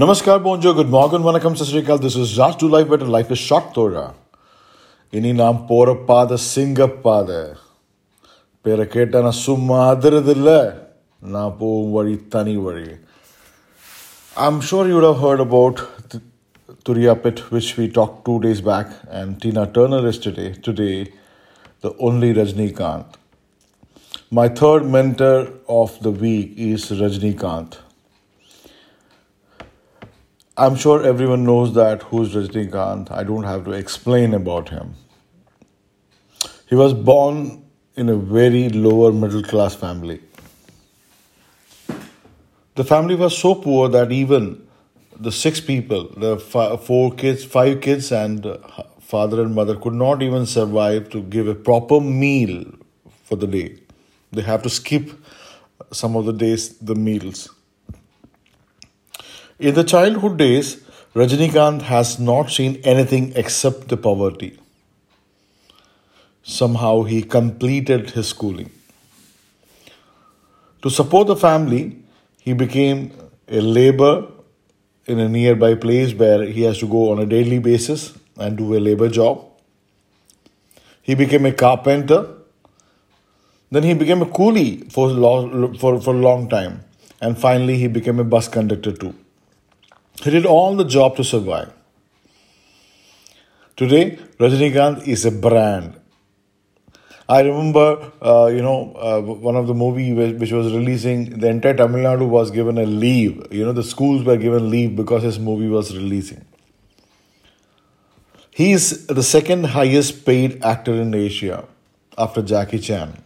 नमस्कार बोंजो good morning vanakkam सत this is Ross to life better life is short தோழா இனி நான் போகிற பாதை சிங்க பாதை பேரை கேட்டால் நான் சும்மா அதிரதில்ல நான் போகும் வழி தனி I'm sure you you'd have heard about Turia Pitt, which we talked two days back, and Tina Turner is today, today the only Rajnikant. My third mentor of the week is Rajnikant. I'm sure everyone knows that who's Rajnikant. I don't have to explain about him. He was born in a very lower middle class family. The family was so poor that even the six people, the fi- four kids, five kids, and father and mother could not even survive to give a proper meal for the day. They have to skip some of the days, the meals. In the childhood days, Rajnikant has not seen anything except the poverty. Somehow he completed his schooling. To support the family, he became a labor in a nearby place where he has to go on a daily basis and do a labor job. He became a carpenter. Then he became a coolie for, for, for a long time. And finally, he became a bus conductor too. He did all the job to survive. Today, Rajinikanth is a brand. I remember, uh, you know, uh, one of the movie which, was releasing, the entire Tamil Nadu was given a leave. You know, the schools were given leave because his movie was releasing. He is the second highest paid actor in Asia after Jackie Chan.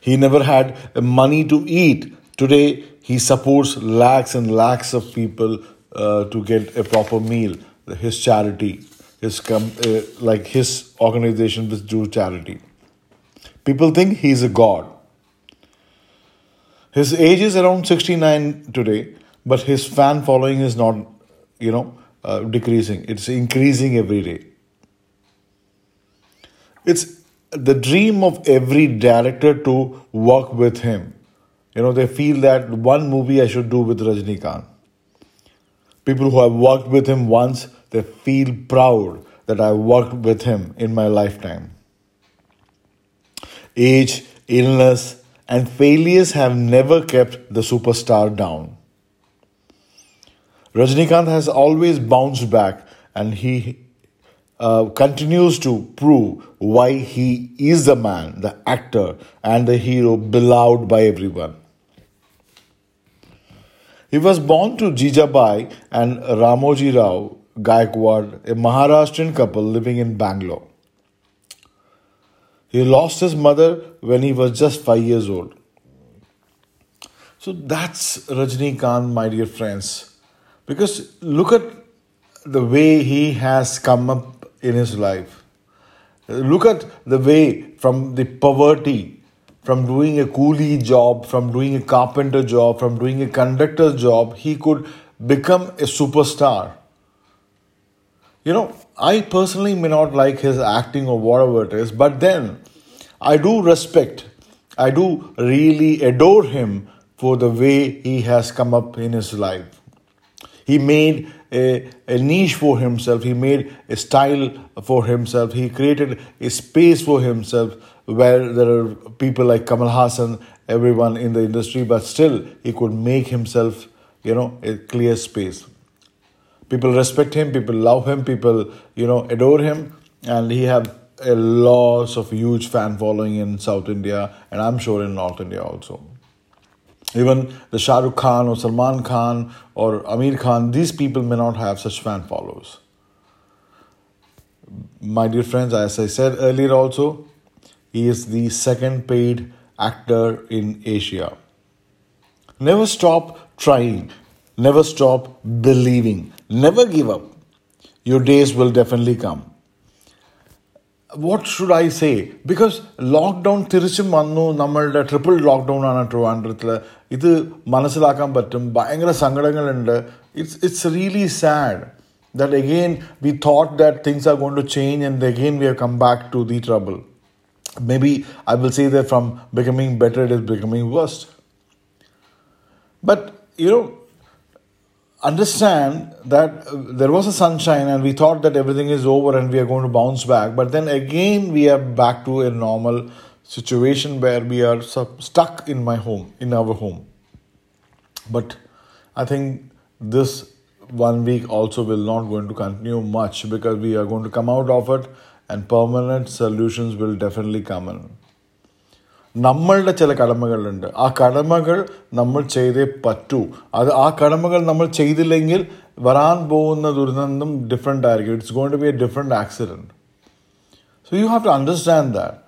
He never had money to eat. Today, he supports lakhs and lakhs of people uh, to get a proper meal. His charity, his com- uh, like his organization which do charity. People think he's a god. His age is around 69 today, but his fan following is not, you know, uh, decreasing. It's increasing every day. It's the dream of every director to work with him. You know, they feel that one movie I should do with Rajnikant. People who have worked with him once, they feel proud that I worked with him in my lifetime. Age, illness, and failures have never kept the superstar down. Rajnikant has always bounced back and he uh, continues to prove why he is the man, the actor, and the hero beloved by everyone. He was born to Jijabai and Ramoji Rao Gaikwad, a Maharashtrian couple living in Bangalore. He lost his mother when he was just five years old. So that's Rajni Rajnikant, my dear friends. Because look at the way he has come up in his life. Look at the way from the poverty, from doing a coolie job, from doing a carpenter job, from doing a conductor's job, he could become a superstar. You know, I personally may not like his acting or whatever it is, but then I do respect, I do really adore him for the way he has come up in his life. He made a, a niche for himself, he made a style for himself, he created a space for himself where there are people like Kamal Haasan, everyone in the industry, but still he could make himself, you know, a clear space. People respect him, people love him, people, you know, adore him, and he have a lots of huge fan following in South India and I'm sure in North India also. Even the Shah Rukh Khan or Salman Khan or Aamir Khan, these people may not have such fan followers. My dear friends, as I said earlier also, he is the second paid actor in Asia. Never stop trying, never stop believing, never give up. Your days will definitely come. What should I say because lockdown തിരിച്ചും വന്നു. നമ്മളുടെ triple lockdown ആണ് ട്രിവാൻഡ്രത്തിൽ ഇത് മനസ്സിലാക്കാൻ പറ്റും. ഭയങ്കര സങ്കടങ്ങളുണ്ട്. It's it's really sad that again we thought that things are gone to change and again we are come back to the trouble may be I will see the from becoming better it is becoming waste but you know understand that uh, there was a sunshine and we thought that everything is over and we are going to bounce back. But then again, we are back to a normal situation where we are stuck in my home, in our home. But I think this one week also will not going to continue much because we are going to come out of it and permanent solutions will definitely come in. നമ്മളുടെ ചില കടമകളുണ്ട്. ആ കടമകൾ നമ്മൾ ചെയ്തേ പറ്റൂ. അത് ആ കടമകൾ നമ്മൾ ചെയ്തില്ലെങ്കിൽ വരാൻ പോകുന്ന ദുരന്തം ഡിഫറെന്റ് ആയിരിക്കും. It's going to be a different accident so you have to understand that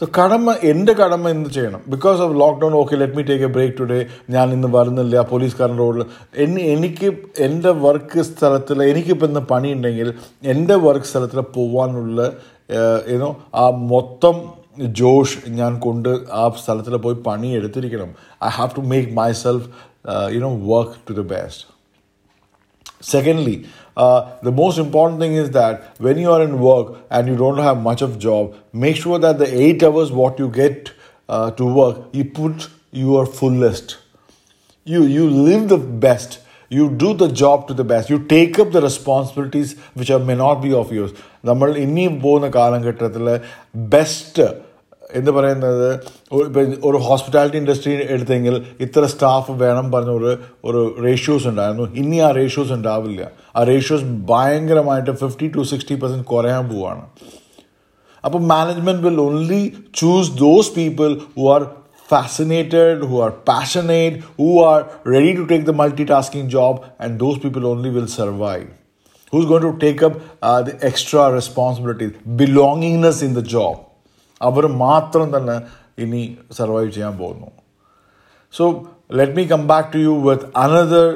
so കടമ എന്റെ കടമ എന്ത് ചെയ്യണം? Because of lockdown okay let me take a break today ഞാൻ ഇന്ന് വരുന്നില്ല. പോലീസുകാരൻ റോഡിൽ എന്നെ എനിക്ക് എന്റെ വർക്ക് സ്ഥലത്തിൽ എനിക്കിപ്പോൾ ഇന്ന് പണിയുണ്ടെങ്കിൽ എന്റെ വർക്ക് സ്ഥലത്തിൽ പോകാനുള്ള ഏനോ ആ മൊത്തം ജോഷ് ഞാൻ കൊണ്ട് ആ സ്ഥലത്തിൽ പോയി പണി എടുത്തിരിക്കണം I have to make my self you know work to the best Secondly, uh, the most important thing is that when you are in work and you don't have much of job, make sure that the eight hours what you get uh, to work, you put your fullest. You you live the best. You do the job to the best. You take up the responsibilities which are, may not be of yours. നമ്മൾ ഇനിയും പോകുന്ന കാലഘട്ടത്തിൽ best എന്ന് പറയുന്നത് ഇപ്പം ഒരു hospitality industry എടുത്തെങ്കിൽ ഇത്ര staff വേണം പറഞ്ഞ ഒരു ഒരു റേഷ്യോസ് ഉണ്ടായിരുന്നു ഇനി ആ റേഷ്യോസ് ഉണ്ടാവില്ല ആ റേഷ്യോസ് ഭയങ്കരമായിട്ട് ഫിഫ്റ്റി ടു സിക്സ്റ്റി പെർസെന്റ് കുറയാൻ പോവാണ് അപ്പോൾ management will only choose those people who are fascinated, who are passionate, who are ready to take the multitasking job, and those people only will survive. Who's going to take up uh, the extra responsibilities, belongingness in the job? അവർ മാത്രം തന്നെ ഇനി survive ചെയ്യാൻ പോകുന്നു so let me come back to you with another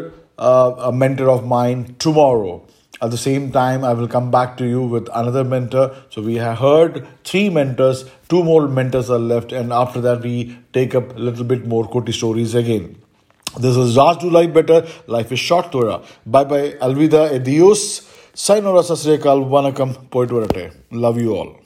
mentor of mind tomorrow At the same time, I will come back to you with another mentor. So we have heard three mentors, two more mentors are left, and after that, we take up a little bit more Koti stories again. This is Raj to Life Better. Life is short, Tora. Bye bye. Alvida, adios. Sayonara, Sasriyakal, Vanakam, Poet Love you all.